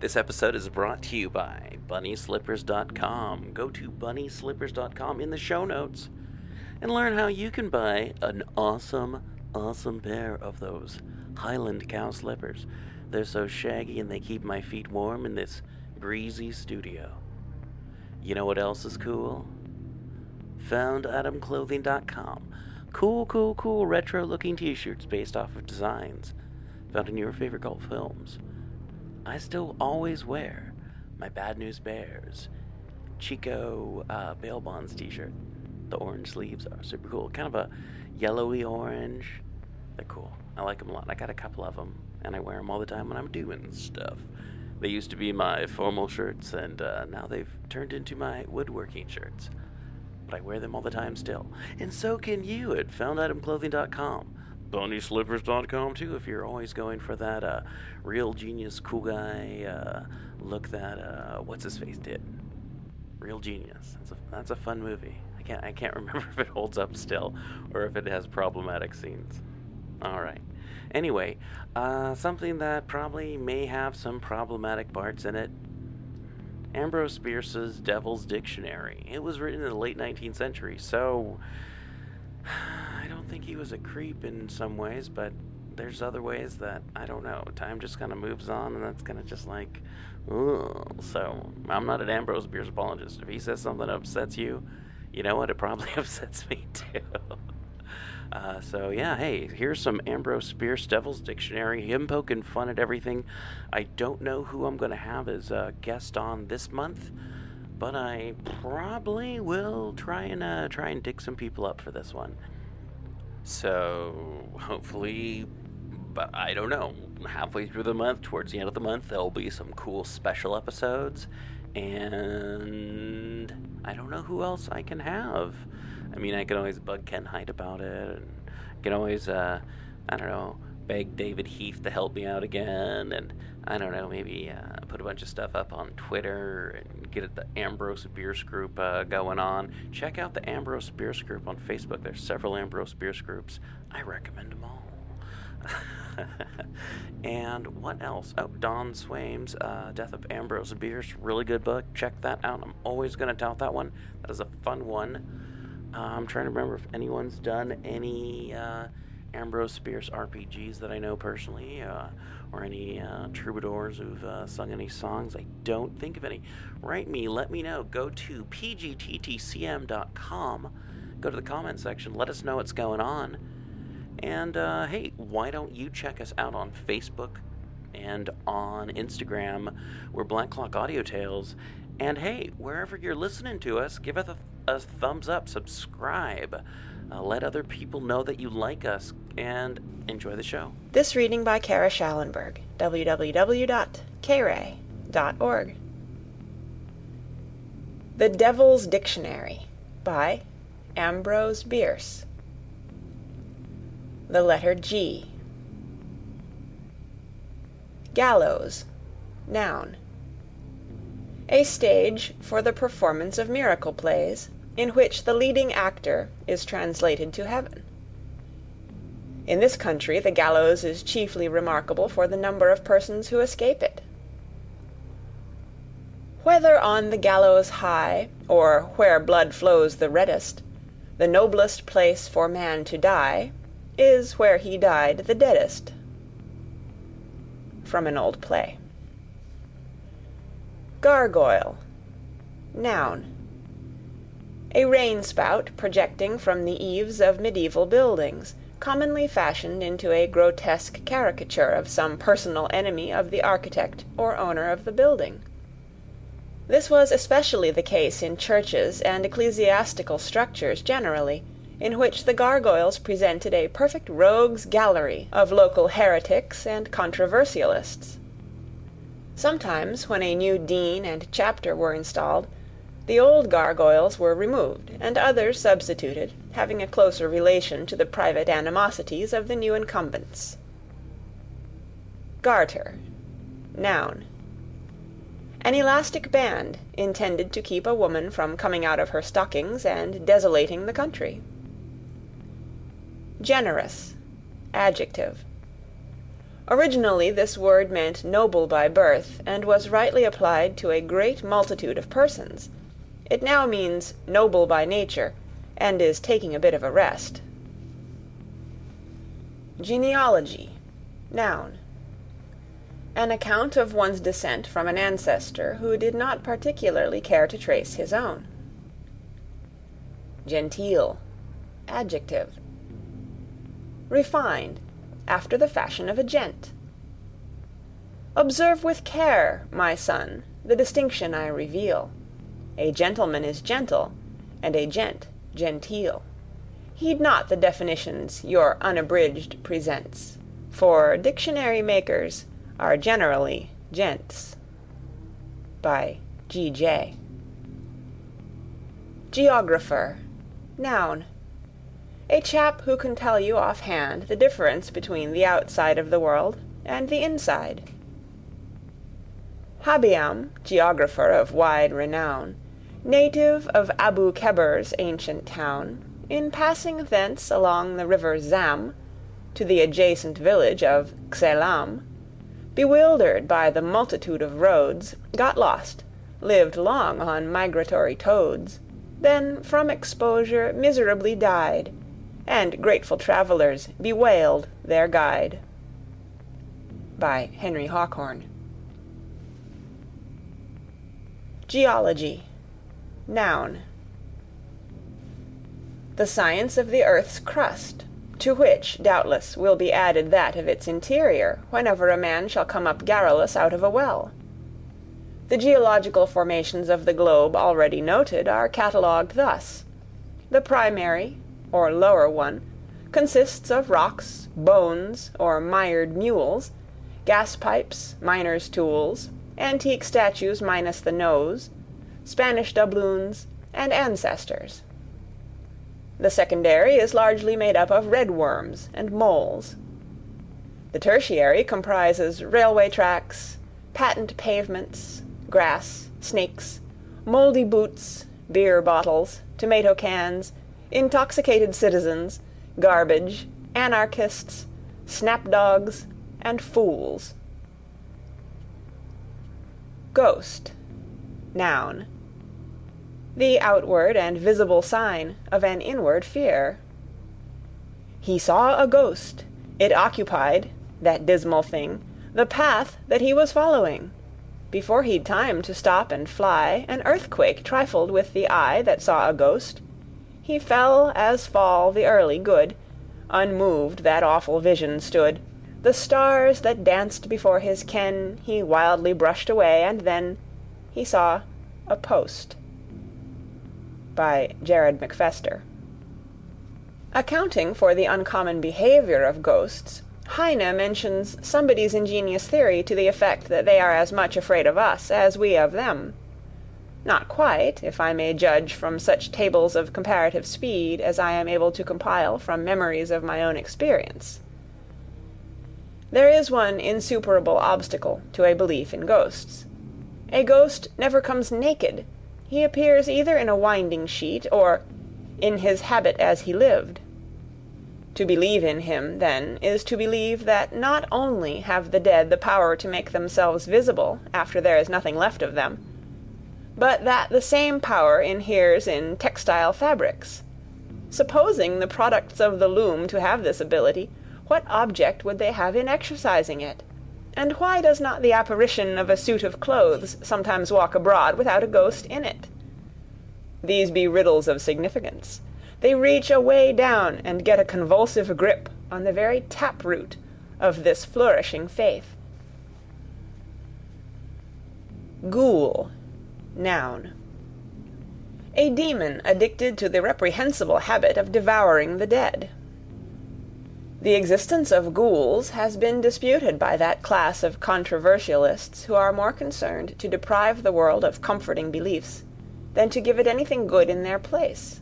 This episode is brought to you by BunnySlippers.com. Go to BunnySlippers.com in the show notes and learn how you can buy an awesome, awesome pair of those Highland cow slippers. They're so shaggy and they keep my feet warm in this breezy studio. You know what else is cool? FoundItemClothing.com. Cool, cool, cool retro looking t shirts based off of designs found in your favorite cult films. I still always wear my Bad News Bears Chico uh, Bail Bonds t shirt. The orange sleeves are super cool. Kind of a yellowy orange. They're cool. I like them a lot. I got a couple of them, and I wear them all the time when I'm doing stuff. They used to be my formal shirts, and uh, now they've turned into my woodworking shirts. But I wear them all the time still. And so can you at FoundItemClothing.com. BunnySlippers.com too, if you're always going for that uh, real genius, cool guy uh, look that, uh, what's his face did. Real Genius. That's a, that's a fun movie. I can't, I can't remember if it holds up still or if it has problematic scenes. All right. Anyway, uh, something that probably may have some problematic parts in it. Ambrose Bierce's Devil's Dictionary. It was written in the late 19th century, so I don't think he was a creep in some ways, but there's other ways that I don't know. Time just kind of moves on, and that's kind of just like, ugh. So I'm not an Ambrose Bierce apologist. If he says something that upsets you, you know what? It probably upsets me too. Uh, so yeah, hey, here's some Ambrose Bierce Devil's Dictionary. Him poking fun at everything. I don't know who I'm to have as a guest on this month, but I probably will try and uh, try and dig some people up for this one. So hopefully, but I don't know. Halfway through the month, towards the end of the month, there'll be some cool special episodes, and I don't know who else I can have. I mean, I can always bug Ken Height about it, and I can always, uh, I don't know, beg David Heath to help me out again, and I don't know, maybe uh, put a bunch of stuff up on Twitter and get the Ambrose Bierce group uh, going on. Check out the Ambrose Bierce group on Facebook. There's several Ambrose Bierce groups. I recommend them all. and what else? Oh, Don Swaim's uh, Death of Ambrose Bierce, really good book. Check that out. I'm always going to tout that one. That is a fun one. Uh, I'm trying to remember if anyone's done any uh, Ambrose Bierce RPGs that I know personally, uh, or any uh, troubadours who've uh, sung any songs. I don't think of any. Write me, let me know. Go to pgttcm.com, go to the comment section, let us know what's going on. And uh, hey, why don't you check us out on Facebook and on Instagram? We're Black Clock Audio Tales. And hey, wherever you're listening to us, give us a, a thumbs up, subscribe, uh, let other people know that you like us, and enjoy the show. This reading by Kara Shallenberg, www.kray.org. The Devil's Dictionary by Ambrose Bierce. The letter G. Gallows, noun. A stage for the performance of miracle plays, in which the leading actor is translated to heaven. In this country the gallows is chiefly remarkable for the number of persons who escape it. Whether on the gallows high, or where blood flows the reddest, the noblest place for man to die is where he died the deadest. From an old play. Gargoyle, noun. A rain spout projecting from the eaves of medieval buildings, commonly fashioned into a grotesque caricature of some personal enemy of the architect or owner of the building. This was especially the case in churches and ecclesiastical structures generally, in which the gargoyles presented a perfect rogues' gallery of local heretics and controversialists. Sometimes, when a new dean and chapter were installed, the old gargoyles were removed and others substituted, having a closer relation to the private animosities of the new incumbents. Garter, noun. An elastic band intended to keep a woman from coming out of her stockings and desolating the country. Generous, adjective. Originally this word meant noble by birth, and was rightly applied to a great multitude of persons. It now means noble by nature, and is taking a bit of a rest. Genealogy, noun. An account of one's descent from an ancestor who did not particularly care to trace his own. Genteel, adjective. Refined, after the fashion of a gent. Observe with care, my son, the distinction I reveal. A gentleman is gentle, and a gent genteel. Heed not the definitions your unabridged presents, for dictionary makers are generally gents. By G. J. Geographer, noun. A chap who can tell you offhand the difference between the outside of the world and the inside. Habeam, geographer of wide renown, native of Abu Keber's ancient town, in passing thence along the river Zam to the adjacent village of Xelam, bewildered by the multitude of roads, got lost, lived long on migratory toads, then from exposure miserably died, and grateful travellers bewailed their guide. By Henry Haukhorn. Geology, noun the science of the earth's crust, to which, doubtless, will be added that of its interior, whenever a man shall come up garrulous out of a well. The geological formations of the globe already noted are catalogued thus: the primary, or lower one, consists of rocks, bones, or mired mules, gas pipes, miners' tools, antique statues minus the nose, Spanish doubloons, and ancestors. The secondary is largely made up of red worms and moles. The tertiary comprises railway tracks, patent pavements, grass, snakes, mouldy boots, beer bottles, tomato cans, intoxicated citizens, garbage, anarchists, snapdogs, and fools. Ghost, noun the outward and visible sign of an inward fear. He saw a ghost; it occupied, that dismal thing, the path that he was following. Before he'd time to stop and fly, an earthquake trifled with the eye that saw a ghost; he fell as fall the early good; unmoved that awful vision stood; the stars that danced before his ken he wildly brushed away, and then he saw a post by Jared Macphester. Accounting for the uncommon behaviour of ghosts, Heine mentions somebody's ingenious theory to the effect that they are as much afraid of us as we of them. Not quite, if I may judge from such tables of comparative speed as I am able to compile from memories of my own experience. There is one insuperable obstacle to a belief in ghosts. A ghost never comes naked he appears either in a winding sheet, or "in his habit as he lived." To believe in him, then, is to believe that not only have the dead the power to make themselves visible after there is nothing left of them, but that the same power inheres in textile fabrics. Supposing the products of the loom to have this ability, what object would they have in exercising it? And why does not the apparition of a suit of clothes sometimes walk abroad without a ghost in it? These be riddles of significance. They reach away down and get a convulsive grip on the very tap root of this flourishing faith. Ghoul, noun. A demon addicted to the reprehensible habit of devouring the dead. The existence of ghouls has been disputed by that class of controversialists who are more concerned to deprive the world of comforting beliefs than to give it anything good in their place.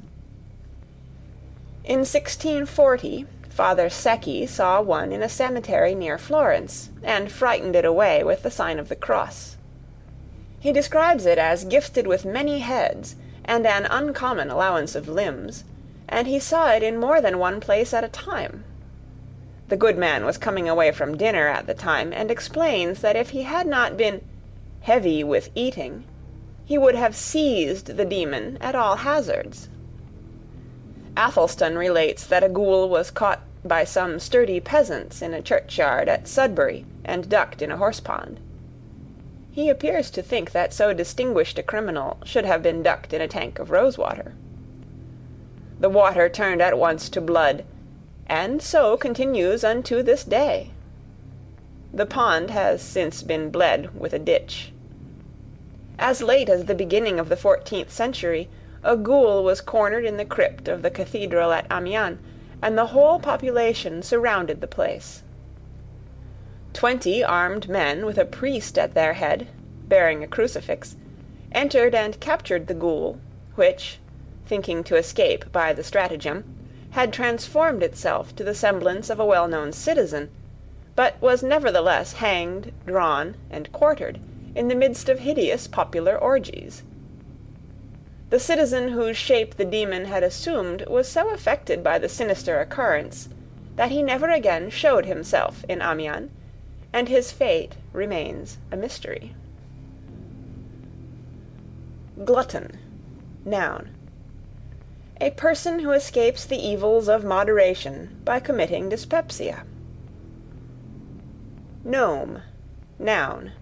In 1640 Father Secchi saw one in a cemetery near Florence, and frightened it away with the sign of the cross. He describes it as gifted with many heads and an uncommon allowance of limbs, and he saw it in more than one place at a time. The good man was coming away from dinner at the time, and explains that if he had not been "heavy with eating," he would have seized the demon at all hazards. Athelstan relates that a ghoul was caught by some sturdy peasants in a churchyard at Sudbury and ducked in a horsepond. He appears to think that so distinguished a criminal should have been ducked in a tank of rosewater. The water turned at once to blood, and so continues unto this day. The pond has since been bled with a ditch. As late as the beginning of the fourteenth century, a ghoul was cornered in the crypt of the cathedral at Amiens, and the whole population surrounded the place. Twenty armed men with a priest at their head, bearing a crucifix, entered and captured the ghoul, which, thinking to escape by the stratagem, had transformed itself to the semblance of a well known citizen, but was nevertheless hanged, drawn, and quartered in the midst of hideous popular orgies. The citizen whose shape the demon had assumed was so affected by the sinister occurrence that he never again showed himself in Amiens, and his fate remains a mystery. Glutton, noun. A person who escapes the evils of moderation by committing dyspepsia. Gnome, noun.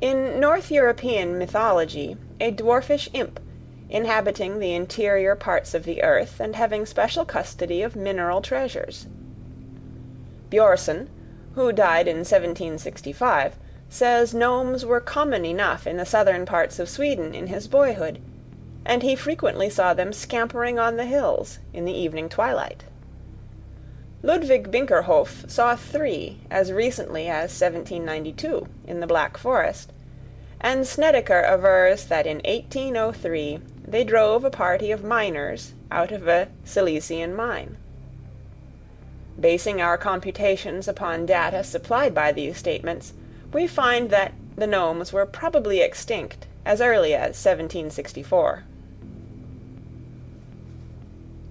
In North European mythology, a dwarfish imp, inhabiting the interior parts of the earth and having special custody of mineral treasures. Bjorsen, who died in 1765, says gnomes were common enough in the southern parts of Sweden in his boyhood, and he frequently saw them scampering on the hills in the evening twilight. Ludwig Binkerhoff saw three as recently as 1792 in the Black Forest, and Snedeker avers that in 1803 they drove a party of miners out of a Silesian mine. Basing our computations upon data supplied by these statements, we find that the gnomes were probably extinct as early as 1764.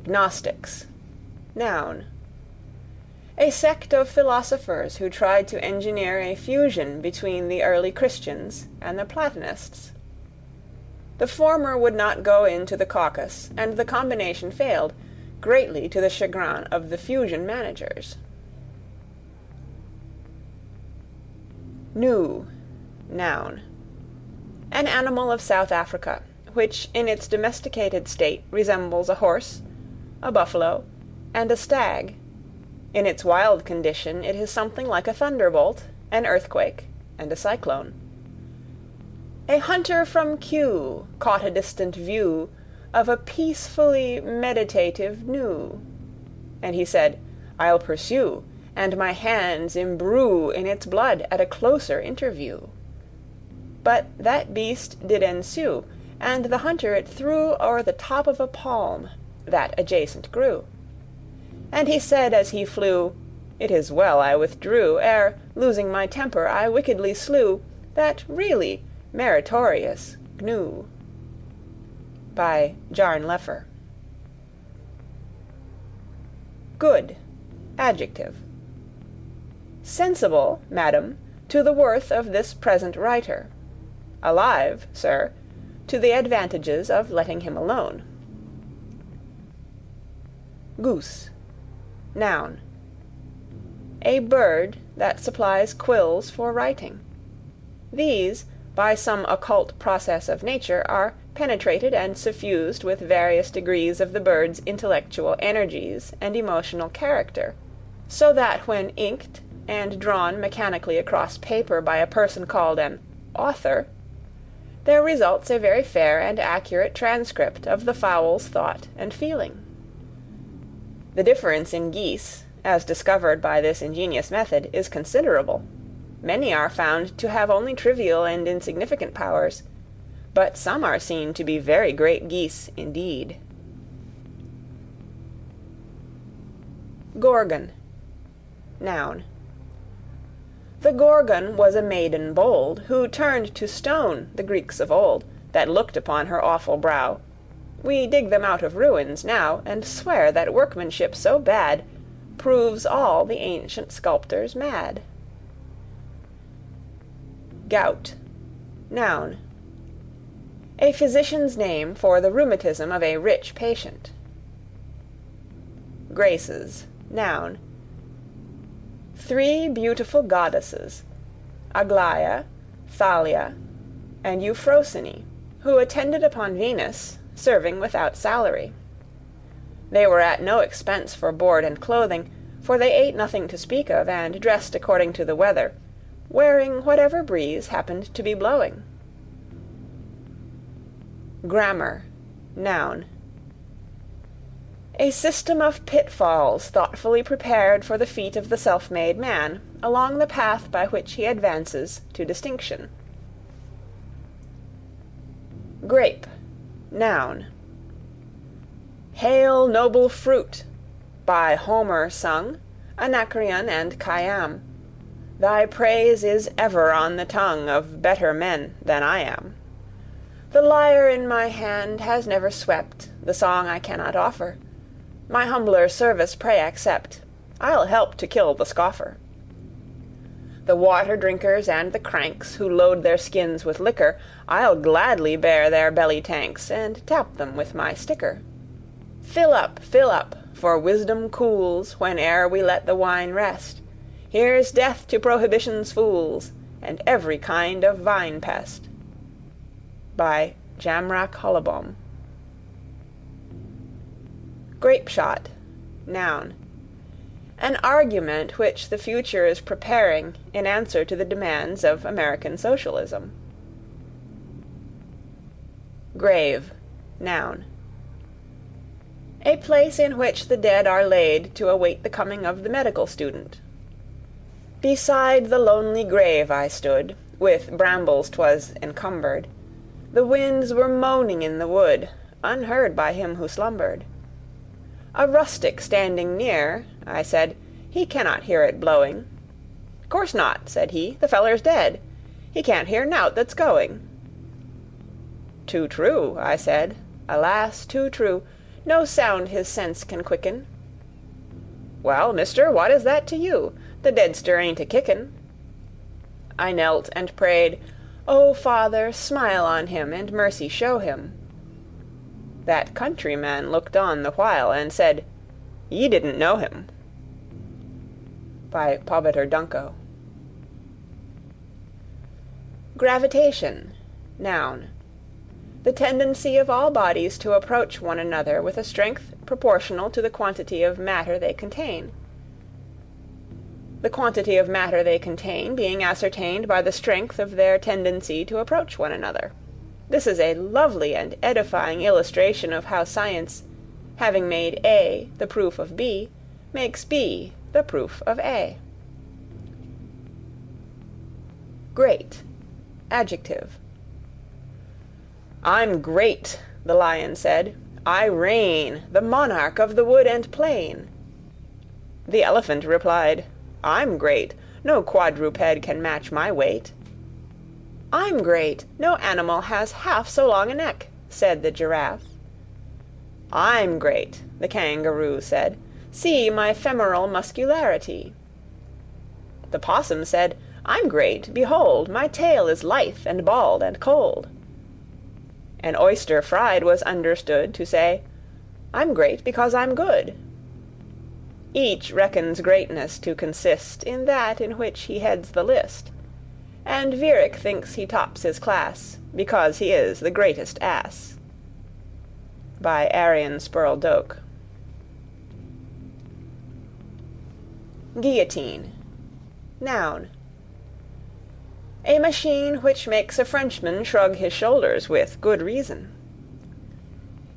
Gnostics, noun. A sect of philosophers who tried to engineer a fusion between the early Christians and the Platonists. The former would not go into the caucus, and the combination failed, greatly to the chagrin of the fusion managers. Gnu, noun. An animal of South Africa, which in its domesticated state resembles a horse, a buffalo, and a stag. In its wild condition it is something like a thunderbolt, an earthquake, and a cyclone. A hunter from Kew caught a distant view of a peacefully meditative gnu, and he said, I'll pursue, and my hands imbrue in its blood at a closer interview. But that beast did ensue, and the hunter it threw o'er the top of a palm, that adjacent grew. And he said as he flew, It is well I withdrew, ere, losing my temper, I wickedly slew that really meritorious gnu. By Jarn Leffer. Good, adjective. Sensible, madam, to the worth of this present writer. Alive, sir, to the advantages of letting him alone. Goose, noun. A bird that supplies quills for writing. These, by some occult process of nature, are penetrated and suffused with various degrees of the bird's intellectual energies and emotional character, so that when inked and drawn mechanically across paper by a person called an author, there results a very fair and accurate transcript of the fowl's thought and feeling. The difference in geese, as discovered by this ingenious method, is considerable. Many are found to have only trivial and insignificant powers, but some are seen to be very great geese indeed. Gorgon, noun. The Gorgon was a maiden bold, Who turned to stone the Greeks of old, That looked upon her awful brow. We dig them out of ruins now, And swear that workmanship so bad proves all the ancient sculptors mad. Gout, noun. A physician's name for the rheumatism of a rich patient. Graces, noun. Three beautiful goddesses, Aglaia, Thalia, and Euphrosyne, who attended upon Venus, serving without salary. They were at no expense for board and clothing, for they ate nothing to speak of, and dressed according to the weather, wearing whatever breeze happened to be blowing. Grammar, noun. A system of pitfalls thoughtfully prepared for the feet of the self-made man, along the path by which he advances to distinction. Grape, noun. Hail, noble fruit! By Homer sung, Anacreon and Khayyam. Thy praise is ever on the tongue Of better men than I am. The lyre in my hand has never swept The song I cannot offer. My humbler service pray accept. I'll help to kill the scoffer. The water drinkers and the cranks Who load their skins with liquor, I'll gladly bear their belly tanks And tap them with my sticker. Fill up, fill up, for wisdom cools Whene'er we let the wine rest. Here's death to prohibition's fools And every kind of vine pest. By Jamrach Grape shot, noun. An argument which the future is preparing in answer to the demands of American socialism. Grave, noun. A place in which the dead are laid to await the coming of the medical student. Beside the lonely grave I stood, with brambles 'twas encumbered. The winds were moaning in the wood, unheard by him who slumbered. A rustic standing near, I said, "He cannot hear it blowing." "Course not," said he, "the feller's dead. He can't hear nowt that's going." "Too true," I said, "alas, too true. No sound his sense can quicken." "Well, mister, what is that to you? The deadster ain't a kickin'." I knelt and prayed, "O Father, smile on him and mercy show him." That countryman looked on the while, and said, "Ye didn't know him." By Parbiter Dunco. Gravitation, noun. The tendency of all bodies to approach one another with a strength proportional to the quantity of matter they contain. The quantity of matter they contain being ascertained by the strength of their tendency to approach one another. This is a lovely and edifying illustration of how science, having made A the proof of B, makes B the proof of A. Great, adjective. I'm great, the lion said. I reign, the monarch of the wood and plain. The elephant replied, I'm great, no quadruped can match my weight. I'm great, no animal has half so long a neck, said the giraffe. I'm great, the kangaroo said. See my femoral muscularity. The possum said, I'm great, behold, my tail is lithe and bald and cold. An oyster fried was understood to say, I'm great because I'm good. Each reckons greatness to consist in that in which he heads the list and Viereck thinks he tops his class because he is the greatest ass. By Arion Guillotine, noun. A machine which makes a Frenchman shrug his shoulders with good reason.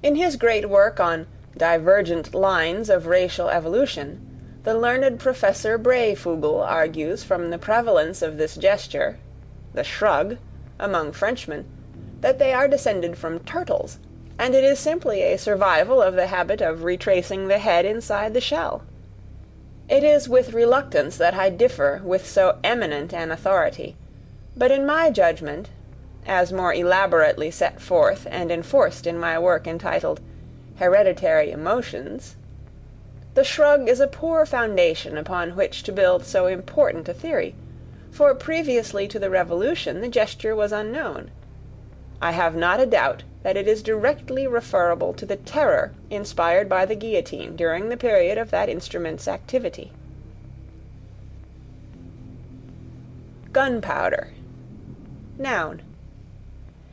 In his great work on Divergent Lines of Racial Evolution the learned Professor Brayfugle argues from the prevalence of this gesture, the shrug, among Frenchmen, that they are descended from turtles, and it is simply a survival of the habit of retracing the head inside the shell. It is with reluctance that I differ with so eminent an authority, but in my judgment, as more elaborately set forth and enforced in my work entitled Hereditary Emotions The shrug is a poor foundation upon which to build so important a theory, for previously to the Revolution the gesture was unknown. I have not a doubt that it is directly referable to the terror inspired by the guillotine during the period of that instrument's activity. Gunpowder. Noun.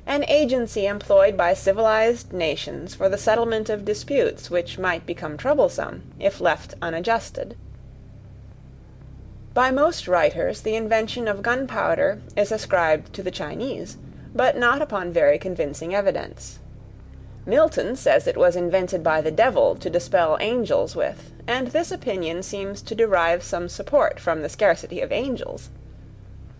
An agency employed by civilized nations for the settlement of disputes which might become troublesome if left unadjusted. By most writers the invention of gunpowder is ascribed to the Chinese, but not upon very convincing evidence. Milton says it was invented by the devil to dispel angels with, and this opinion seems to derive some support from the scarcity of angels.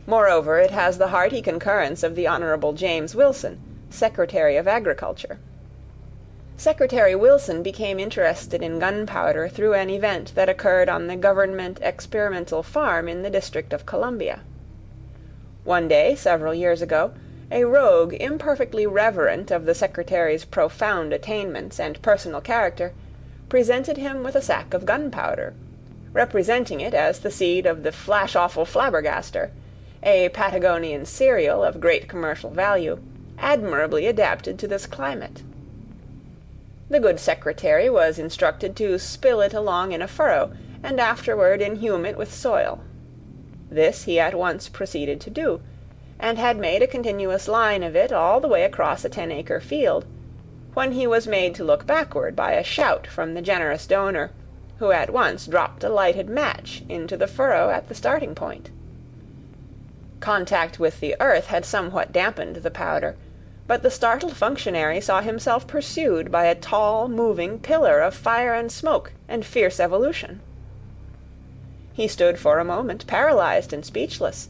Moreover, it has the hearty concurrence of the Honourable James Wilson, Secretary of Agriculture. Secretary Wilson became interested in gunpowder through an event that occurred on the Government experimental farm in the District of Columbia. One day, several years ago, a rogue imperfectly reverent of the Secretary's profound attainments and personal character, presented him with a sack of gunpowder, representing it as the seed of the Flash Awful Flabbergaster, a Patagonian cereal of great commercial value, admirably adapted to this climate. The good secretary was instructed to spill it along in a furrow, and afterward inhume it with soil. This he at once proceeded to do, and had made a continuous line of it all the way across a ten acre field, when he was made to look backward by a shout from the generous donor, who at once dropped a lighted match into the furrow at the starting point. Contact with the earth had somewhat dampened the powder, but the startled functionary saw himself pursued by a tall moving pillar of fire and smoke and fierce evolution. He stood for a moment paralysed and speechless;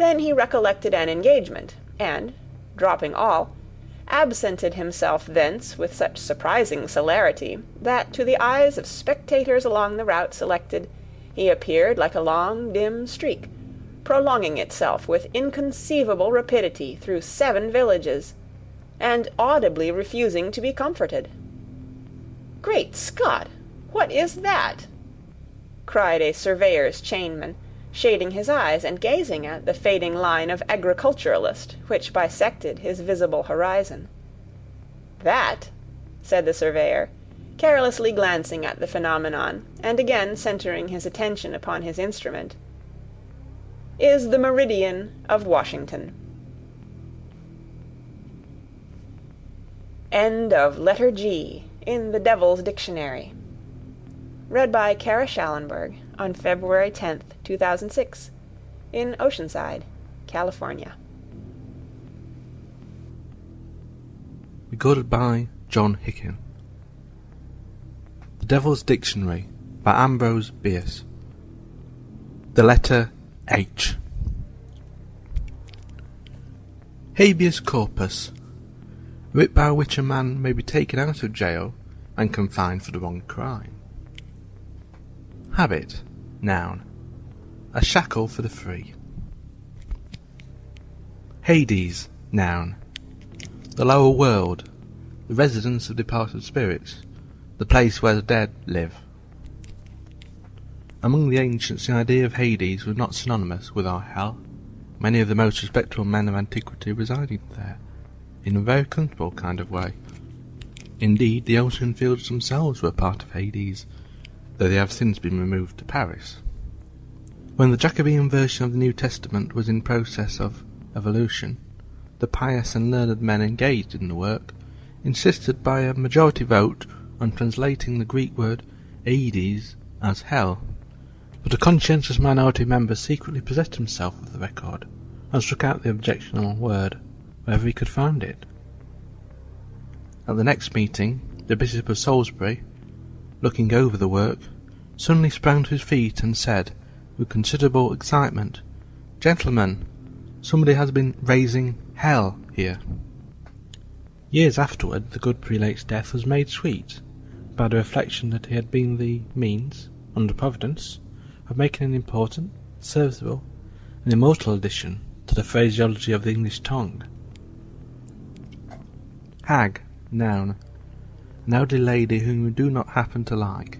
then he recollected an engagement, and, dropping all, absented himself thence with such surprising celerity, that to the eyes of spectators along the route selected he appeared like a long dim streak prolonging itself with inconceivable rapidity through seven villages, and audibly refusing to be comforted. "Great Scott! What is that?" cried a surveyor's chainman, shading his eyes and gazing at the fading line of agriculturalist which bisected his visible horizon. "That," said the surveyor, carelessly glancing at the phenomenon, and again centering his attention upon his instrument is the meridian of Washington. End of Letter G in the Devil's Dictionary. Read by Kara Shallenberg on February 10th, 2006, in Oceanside, California. Recorded by John Hicken. The Devil's Dictionary by Ambrose Bierce. The letter H. Habeas corpus, writ by which a man may be taken out of jail and confined for the wrong crime. Habit, noun, a shackle for the free. Hades, noun, the lower world, the residence of departed spirits, the place where the dead live. Among the ancients the idea of Hades was not synonymous with our hell, many of the most respectable men of antiquity resided there, in a very comfortable kind of way. Indeed, the Elysian Fields themselves were part of Hades, though they have since been removed to Paris. When the Jacobean version of the New Testament was in process of evolution, the pious and learned men engaged in the work insisted by a majority vote on translating the Greek word Hades as hell but a conscientious minority member secretly possessed himself of the record, and struck out the objectionable word wherever he could find it. At the next meeting, the Bishop of Salisbury, looking over the work, suddenly sprang to his feet and said, with considerable excitement, Gentlemen, somebody has been raising hell here. Years afterward, the good prelate's death was made sweet by the reflection that he had been the means, under Providence, of making an important, serviceable, and immortal addition to the phraseology of the English tongue. Hag, noun, an elderly lady whom you do not happen to like,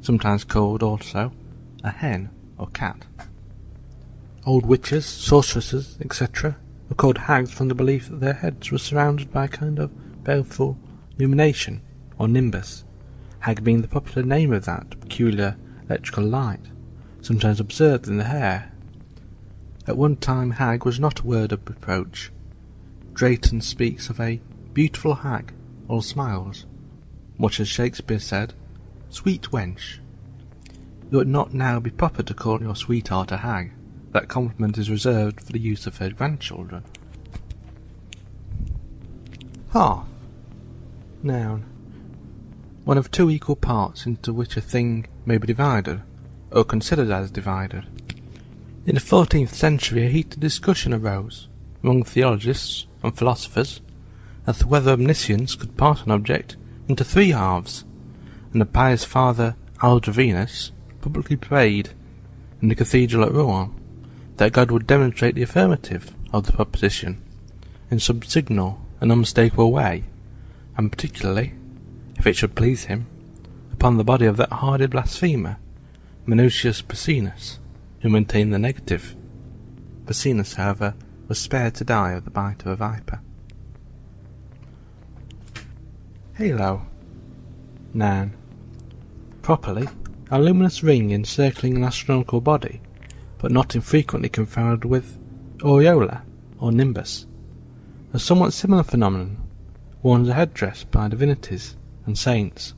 sometimes called also a hen or cat. Old witches, sorceresses, etc., were called hags from the belief that their heads were surrounded by a kind of baleful illumination or nimbus, hag being the popular name of that peculiar electrical light, sometimes observed in the hair. At one time hag was not a word of reproach. Drayton speaks of a beautiful hag, all smiles, much as Shakespeare said, Sweet wench. It would not now be proper to call your sweetheart a hag. That compliment is reserved for the use of her grandchildren. Half. Noun. One of two equal parts into which a thing may be divided, or considered as divided. In the fourteenth century a heated discussion arose among theologists and philosophers as to whether omniscience could part an object into three halves, and the pious father Aldrovenus publicly prayed in the cathedral at Rouen that God would demonstrate the affirmative of the proposition in some signal and unmistakable way, and particularly, if it should please him, upon the body of that hardy blasphemer, Minucius Procinus, who maintained the negative. Procinus, however, was spared to die of the bite of a viper. Halo. Noun. Properly, a luminous ring encircling an astronomical body, but not infrequently confounded with aureola or nimbus, a somewhat similar phenomenon, worn as a headdress by divinities and saints.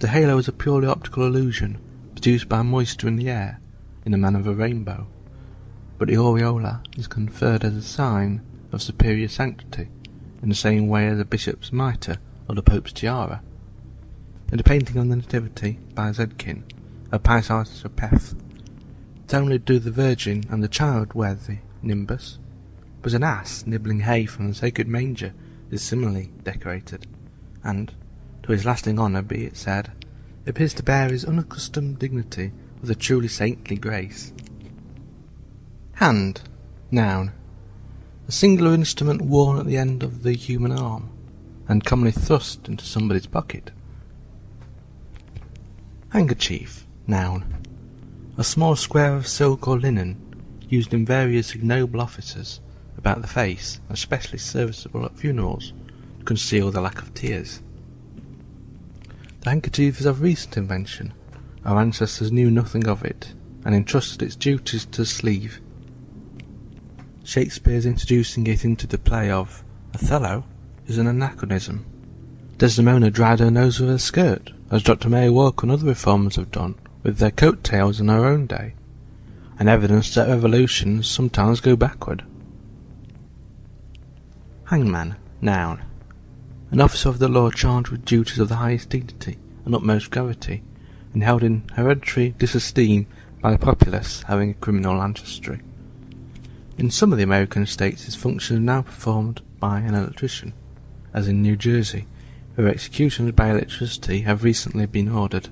The halo is a purely optical illusion produced by moisture in the air, in the manner of a rainbow, but the aureola is conferred as a sign of superior sanctity, in the same way as a bishop's mitre or the pope's tiara. and a painting on the Nativity by Szedgkin, a pious artist of Peth, not only do the Virgin and the Child wear the nimbus, but an ass nibbling hay from the sacred manger is similarly decorated, and, to his lasting honour be it said, appears to bear his unaccustomed dignity with a truly saintly grace. Hand, noun. A singular instrument worn at the end of the human arm, and commonly thrust into somebody's pocket. Handkerchief, noun. A small square of silk or linen, used in various ignoble offices about the face, especially serviceable at funerals, to conceal the lack of tears. The handkerchief is of recent invention. Our ancestors knew nothing of it, and entrusted its duties to the sleeve. Shakespeare's introducing it into the play of Othello is an anachronism. Desdemona dried her nose with her skirt, as Dr. Mary Walker and other reformers have done with their coat tails in our own day, and evidence that revolutions sometimes go backward. Hangman, noun. An officer of the law charged with duties of the highest dignity and utmost gravity, and held in hereditary disesteem by the populace having a criminal ancestry. In some of the American states his function is now performed by an electrician, as in New Jersey, where executions by electricity have recently been ordered.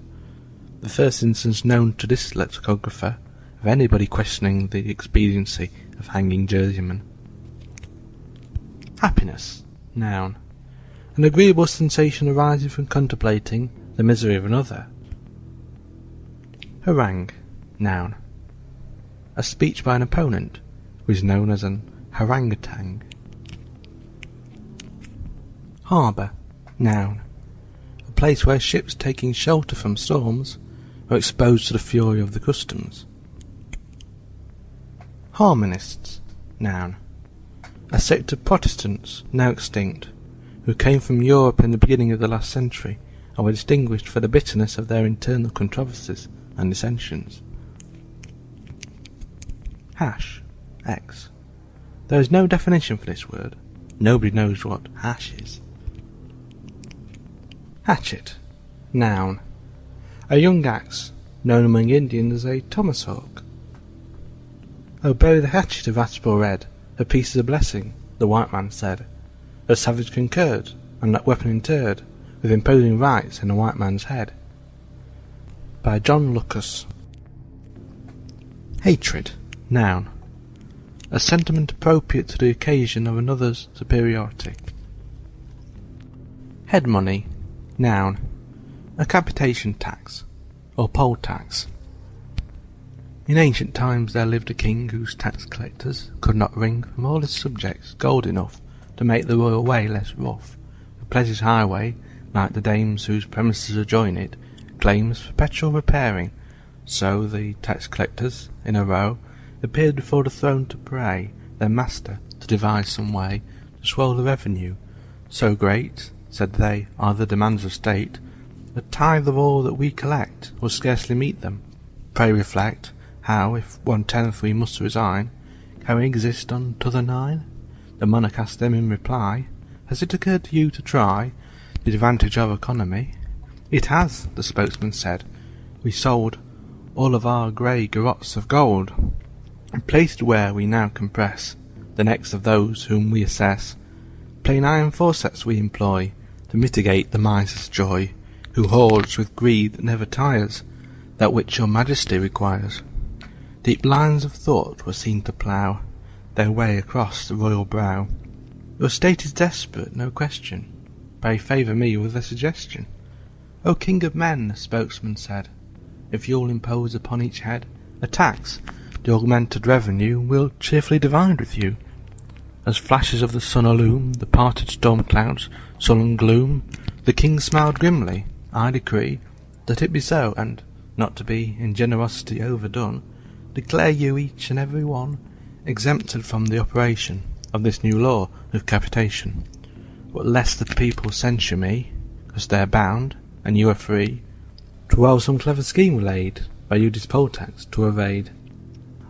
The first instance known to this lexicographer of anybody questioning the expediency of hanging Jerseymen. Happiness, noun. An agreeable sensation arising from contemplating the misery of another. Harangue, noun. A speech by an opponent, who is known as an harangue-tang. Harbour, noun. A place where ships taking shelter from storms are exposed to the fury of the customs. Harmonists, noun. A sect of Protestants, now extinct, who came from Europe in the beginning of the last century and were distinguished for the bitterness of their internal controversies and dissensions. Hash, X. There is no definition for this word. Nobody knows what hash is. Hatchet, noun. A young axe, known among Indians as a tomahawk. Oh, bury the hatchet of Atchibald Red, a peace is a blessing, the white man said. The savage concurred, and that weapon interred, with imposing rites in a white man's head. By John Lucas. Hatred, noun. A sentiment appropriate to the occasion of another's superiority. Head money, noun. A capitation tax. or poll tax. In ancient times there lived a king whose tax collectors could not wring from all his subjects gold enough to make the royal way less rough. The pleasure's highway, like the dames whose premises adjoin it, claims perpetual repairing. So the tax collectors, in a row, appeared before the throne to pray their master to devise some way to swell the revenue. So great, said they, are the demands of state, a tithe of all that we collect will scarcely meet them. Pray reflect, how, if one tenth we must resign, can we exist on t'other nine? The monarch asked them in reply, Has it occurred to you to try the advantage of economy? It has, the spokesman said. We sold all of our grey garottes of gold, and placed where we now compress the necks of those whom we assess. Plain iron forceps we employ to mitigate the miser's joy, who hoards with greed that never tires, that which your majesty requires. Deep lines of thought were seen to plough their way across the royal brow. Your state is desperate, no question. Pray favour me with a suggestion. O king of men, the spokesman said, if you'll impose upon each head a tax, the augmented revenue we'll cheerfully divide with you. As flashes of the sun illume the parted storm clouds, sullen gloom, the king smiled grimly. I decree that it be so, and, not to be in generosity overdone, declare you each and every one exempted from the operation of this new law of capitation. But lest the people censure me, because they're bound, and you are free, twelve some clever scheme laid by you this poll tax to evade.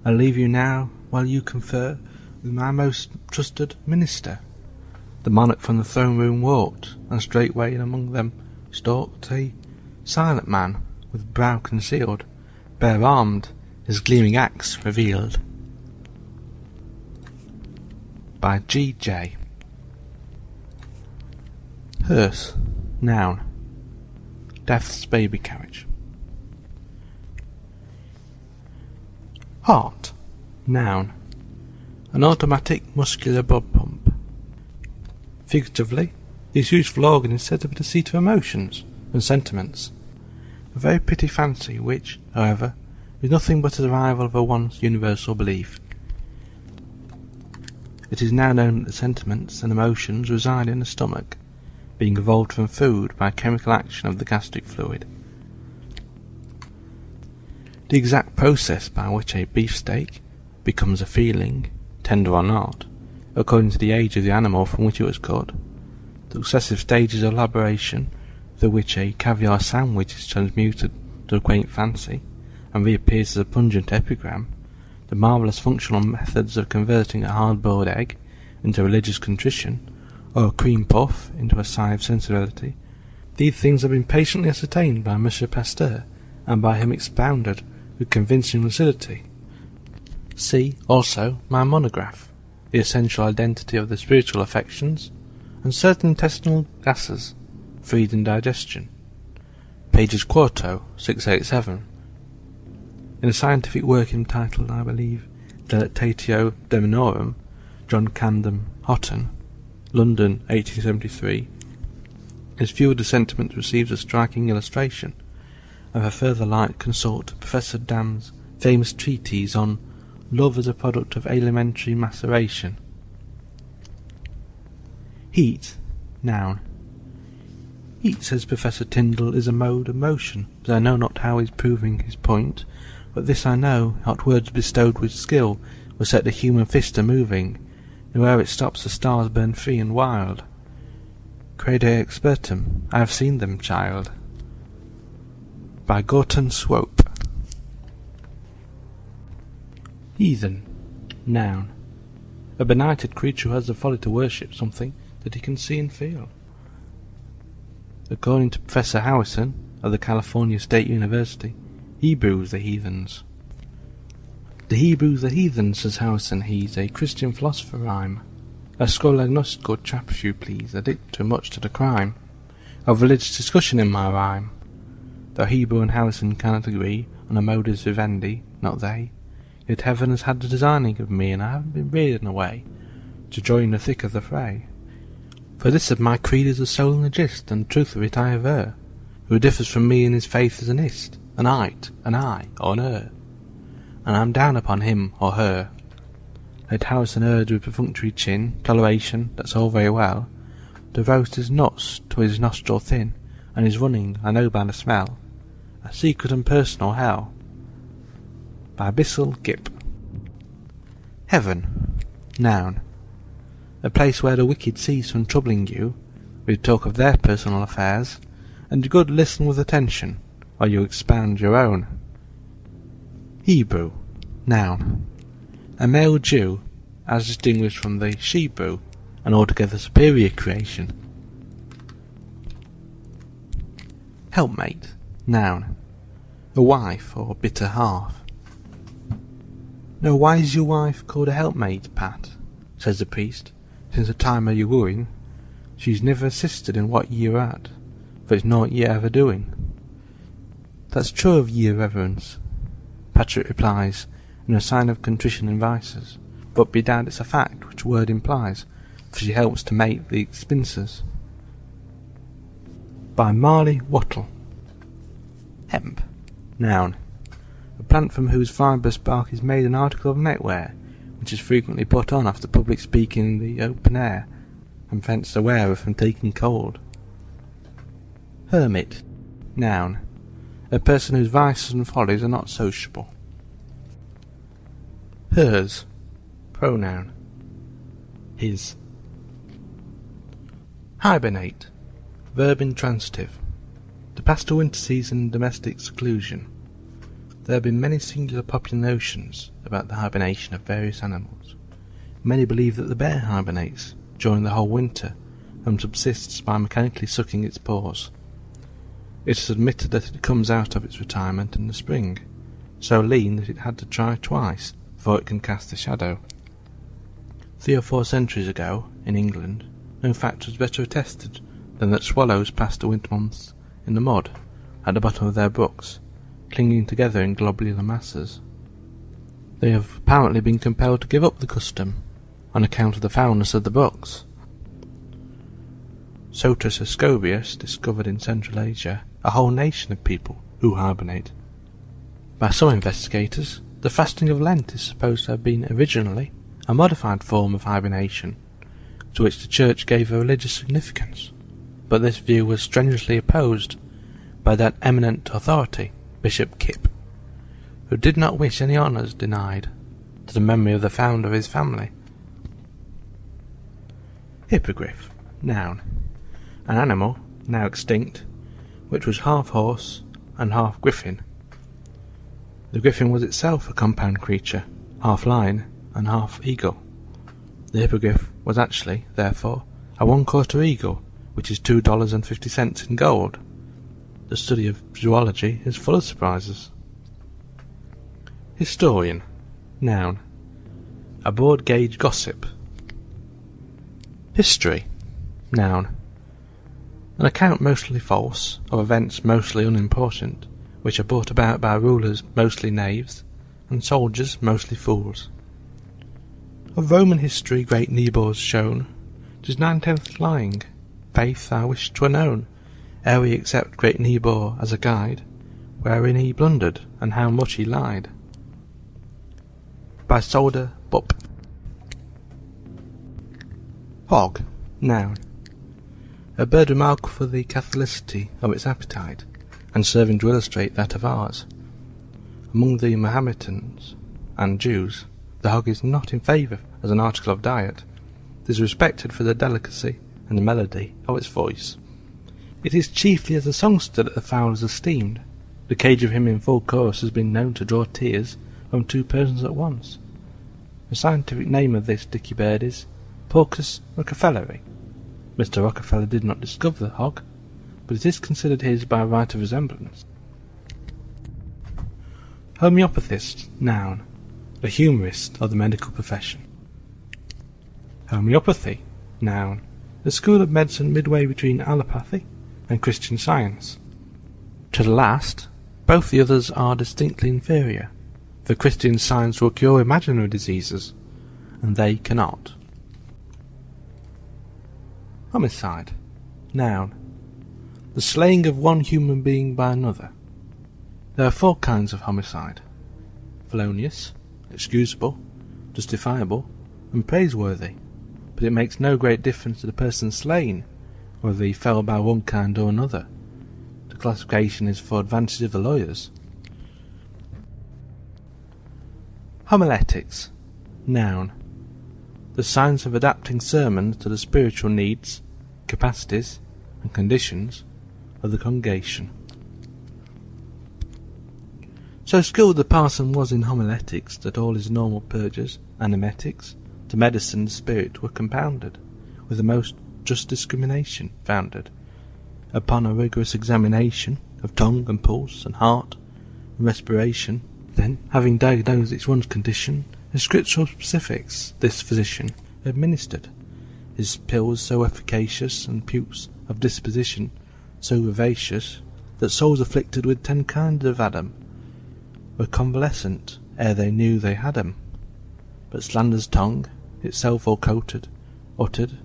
I leave you now while you confer with my most trusted minister. The monarch from the throne room walked, and straightway in among them stalked a silent man with brow concealed, bare armed, his gleaming axe revealed. By G. J. Hearse, noun. Death's baby carriage. Heart, noun. An automatic muscular blood pump. Figuratively, this useful organ is said to be the seat of emotions and sentiments. A very pretty fancy, which, however, is nothing but a survival of a once universal belief. It is now known that the sentiments and emotions reside in the stomach, being evolved from food by chemical action of the gastric fluid. The exact process by which a beefsteak becomes a feeling, tender or not, according to the age of the animal from which it was cut, the successive stages of elaboration through which a caviar sandwich is transmuted to a quaint fancy, and reappears as a pungent epigram, the marvellous functional methods of converting a hard-boiled egg into religious contrition, or a cream puff into a sigh of sensibility, these things have been patiently ascertained by Monsieur Pasteur, and by him expounded with convincing lucidity. See also my monograph, The Essential Identity of the Spiritual Affections, and certain intestinal gases, freed in digestion. Pages quarto, 687. In a scientific work entitled, I believe, Delectatio Demonorum, John Camden Hotten, London, 1873, his view of the sentiment receives a striking illustration. Of a further light consult Professor Dam's famous treatise on Love as a Product of Alimentary Maceration. Heat, noun. Heat, says Professor Tyndall, is a mode of motion, but I know not how he's proving his point. But this I know, hot words bestowed with skill will set the human fist a moving, and where it stops the stars burn free and wild. Crede expertum, I have seen them, child. By Gorton Swope. Heathen, noun. A benighted creature who has the folly to worship something that he can see and feel. According to Professor Howison of the California State University, Hebrews are heathens. The Hebrews are heathens, says Howison. He's a Christian philosopher rhyme. A scholar agnostical chap, if you please, addicted too much to the crime of religious discussion in my rhyme. Though Hebrew and Howison cannot agree on a modus vivendi, not they, yet heaven has had the designing of me, and I haven't been reared away to join the thick of the fray. For this of my creed is the soul and the gist, and truth of it I aver. Who differs from me in his faith is an ist, an ite, an eye, or an er, and I'm down upon him or her. They'd house an erd with perfunctory chin, toleration, that's all very well. To roast his nuts to his nostril thin, and his running, I know by the smell, a secret and personal hell. By Bissell Gipp. Heaven, noun. A place where the wicked cease from troubling you, with talk of their personal affairs, and good listen with attention, while you expound your own. Hebrew, noun. A male Jew, as distinguished from the Shebrew, an altogether superior creation. Helpmate, noun. A wife or bitter half. Now why is your wife called a helpmate, Pat? says the priest. Since the time of your wooing, she's never assisted in what ye're at, for it's not ye ever doing. That's true of ye, reverence, Patrick replies, in a sign of contrition and vices, but bedad it's a fact which word implies, for she helps to make the expenses. By Marley Wattle. Hemp, noun. A plant from whose fibrous bark is made an article of neckwear, which is frequently put on after public speaking in the open air, and thence the wearer from taking cold. Hermit, noun. A person whose vices and follies are not sociable. Hers, pronoun. His. Hibernate, verb intransitive. To pass winter season in domestic seclusion. There have been many singular popular notions about the hibernation of various animals. Many believe that the bear hibernates during the whole winter and subsists by mechanically sucking its paws. It is admitted that it comes out of its retirement in the spring, so lean that it had to try twice before it can cast a shadow. Three or four centuries ago, in England, no fact was better attested than that swallows passed the winter months in the mud at the bottom of their brooks, clinging together in globular masses. They have apparently been compelled to give up the custom on account of the foulness of the brooks. Sotus Ecobius discovered in Central Asia a whole nation of people who hibernate. By some investigators, the fasting of Lent is supposed to have been originally a modified form of hibernation, to which the Church gave a religious significance, but this view was strenuously opposed by that eminent authority, Bishop Kip, who did not wish any honours denied to the memory of the founder of his family. Hippogriff, noun. An animal, now extinct, which was half horse and half griffin, the griffin was itself a compound creature, half lion and half eagle. The hippogriff was actually, therefore, a one-quarter eagle, which is two dollars and fifty cents in gold. The study of zoology is full of surprises. Historian, noun. A broad gauge gossip. History, noun. An account mostly false, of events mostly unimportant, which are brought about by rulers mostly knaves, and soldiers mostly fools. Of Roman history great Niebuhr's shown, 'tis nine-tenths lying, faith I wish 'twere known, ere we accept great Niebuhr as a guide, wherein he blundered, and how much he lied. By Solder Bupp. Hog, noun. A bird remarkable for the catholicity of its appetite, and serving to illustrate that of ours. Among the Mahometans and Jews, the hog is not in favour as an article of diet. It is respected for the delicacy and the melody of its voice. It is chiefly as a songster that the fowl is esteemed. The cage of him in full chorus has been known to draw tears from two persons at once. The scientific name of this dicky bird is Porcus rockefelleri. Mr. Rockefeller did not discover the hog, but it is considered his by right of resemblance. Homeopathist, noun. A humorist of the medical profession. Homeopathy, noun. A school of medicine midway between allopathy and Christian science. To the last, both the others are distinctly inferior, The Christian science will cure imaginary diseases, and they cannot. Homicide, noun the slaying of one human being by another. There are four kinds of homicide felonious, excusable, justifiable, and praiseworthy, but it makes no great difference to the person slain whether he fell by one kind or another. The classification is for advantage of the lawyers. Homiletics, noun. The science of adapting sermons to the spiritual needs, capacities, and conditions of the congregation. So skilled the parson was in homiletics that all his normal purges and emetics to medicine and spirit were compounded, with the most just discrimination founded upon a rigorous examination of tongue and pulse and heart and respiration. Then, having diagnosed each one's condition, in scriptural specifics this physician administered, his pills so efficacious and pukes of disposition so vivacious that souls afflicted with ten kinds of Adam were convalescent ere they knew they had 'em. But slander's tongue, itself all coated, uttered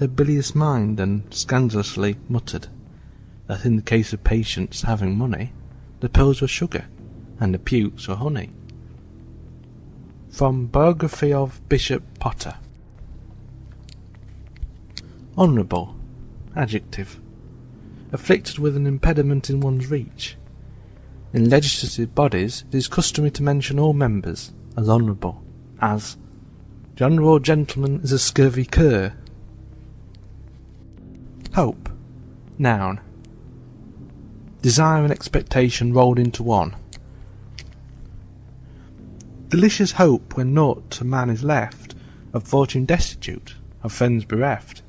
a bilious mind, and scandalously muttered that in the case of patients having money, the pills were sugar, and the pukes were honey. From Biography of Bishop Potter Honourable, adjective, afflicted with an impediment in one's reach, in legislative bodies it is customary to mention all members as honourable, as the honourable gentleman is a scurvy cur. Hope, noun. Desire and expectation rolled into one. Delicious hope when naught a man is left, of fortune destitute, of friends bereft,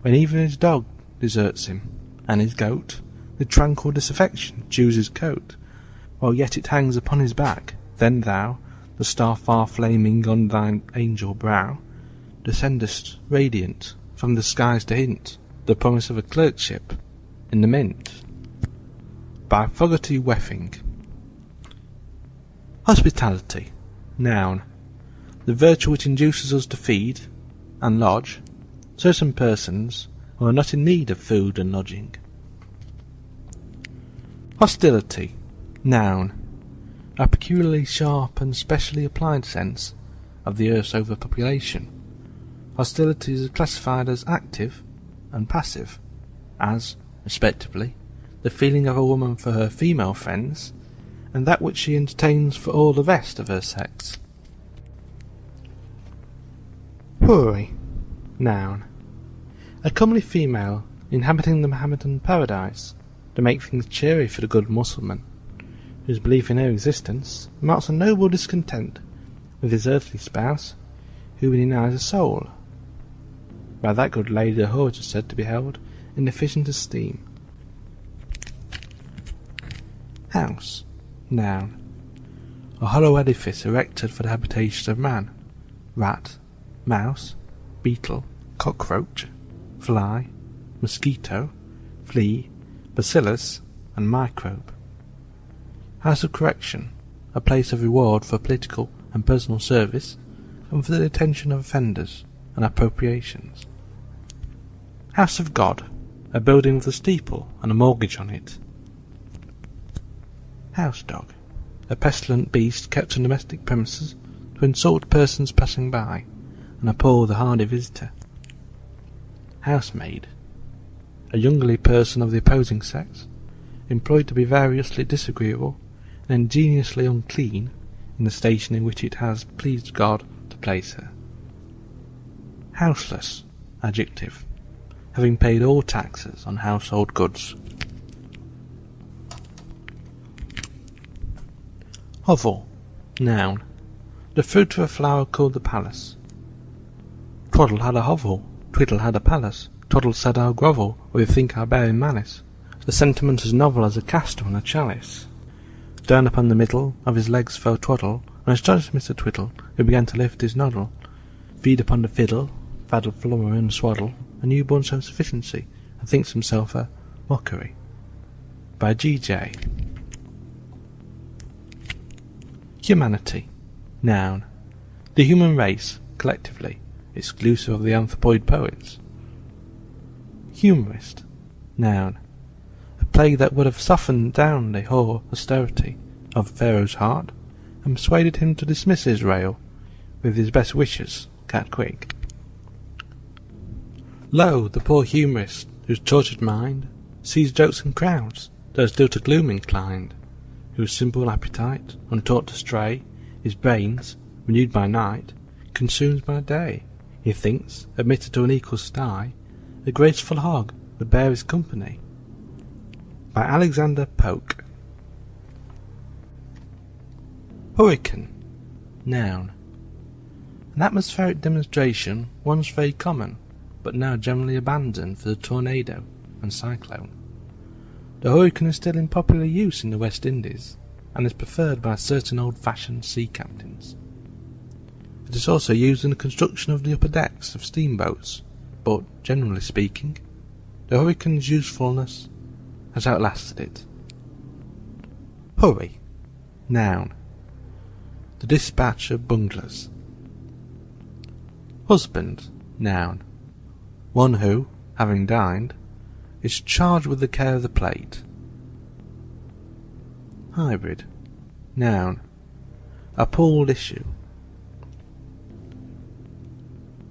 when even his dog deserts him, and his goat, with tranquil disaffection, chews his coat, while yet it hangs upon his back, then thou, the star far flaming on thine angel brow, descendest radiant from the skies to hint the promise of a clerkship in the mint. By Fogarty Weffing. Hospitality, noun. The virtue which induces us to feed and lodge certain persons who are not in need of food and lodging. Hostility, Noun. A peculiarly sharp and specially applied sense of the earth's overpopulation. Hostility is classified as active and passive, as, respectively, the feeling of a woman for her female friends, and that which she entertains for all the rest of her sex. Houri, noun. A comely female inhabiting the Mohammedan paradise to make things cheery for the good Mussulman whose belief in her existence marks a noble discontent with his earthly spouse, who denies a soul. By that good lady the horse is said to be held in efficient esteem. House, noun. A hollow edifice erected for the habitation of man. Rat, mouse, beetle, cockroach, fly, mosquito, flea, bacillus, and microbe. House of Correction, a place of reward for political and personal service, and for the detention of offenders and appropriations. House of God, a building with a steeple and a mortgage on it. House dog, a pestilent beast kept on domestic premises to insult persons passing by and appall the hardy visitor. Housemaid, a youngly person of the opposing sex, employed to be variously disagreeable and ingeniously unclean in the station in which it has pleased God to place her. Houseless, adjective, having paid all taxes on household goods. Hovel, noun, the fruit of a flower called the palace. Twaddle had a hovel, Twiddle had a palace, Twaddle said I'll grovel, or you think I'll bear in malice. The sentiment as novel as a castor on a chalice. Down upon the middle of his legs fell Twaddle, and astonished Mr. Twiddle, who began to lift his noddle. Feed upon the fiddle, faddle, flummer, and swaddle, a newborn self-sufficiency, and thinks himself a mockery. By G. J. Humanity, noun. The human race, collectively, exclusive of the anthropoid poets. Humorist, noun A plague that would have softened down the hoar austerity of Pharaoh's heart, and persuaded him to dismiss Israel with his best wishes, cat quick. Lo, the poor humorist, whose tortured mind sees jokes in crowds, though still to gloom inclined, whose simple appetite, untaught to stray, his brains, renewed by night, consumes by day, he thinks, admitted to an equal sty, a graceful hog would bear his company. By Alexander Pope. Hurricane, noun. An atmospheric demonstration once very common, but now generally abandoned for the tornado and cyclone. The hurricane is still in popular use in the West Indies, and is preferred by certain old-fashioned sea captains. It is also used in the construction of the upper decks of steamboats, but, generally speaking, the hurricane's usefulness has outlasted it. Hurry, noun. The dispatch of bunglers. Husband, noun. One who, having dined, is charged with the care of the plate. Hybrid, noun. A pooled issue.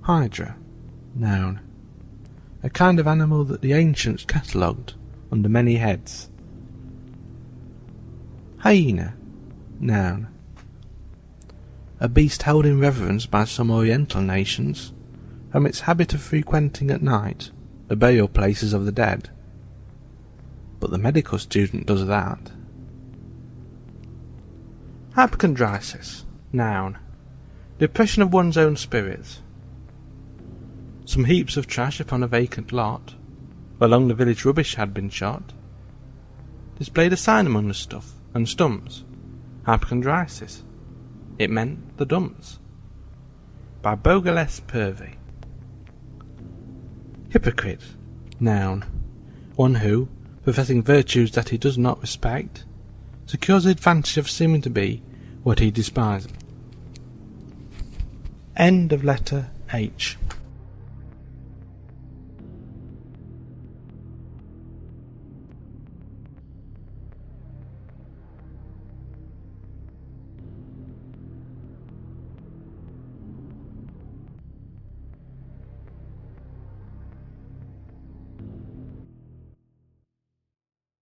Hydra, noun. A kind of animal that the ancients catalogued under many heads. Hyena, noun. A beast held in reverence by some Oriental nations, from its habit of frequenting at night the burial places of the dead. But the medical student does that. Hypochondriasis, noun. Depression of one's own spirits. Some heaps of trash upon a vacant lot, where long the village rubbish had been shot, displayed a sign among the stuff and stumps. Hypochondriasis. It meant the dumps. By Bogales Purvey. Hypocrite, noun. One who, professing virtues that he does not respect, secures the advantage of seeming to be what he despises. End of letter H.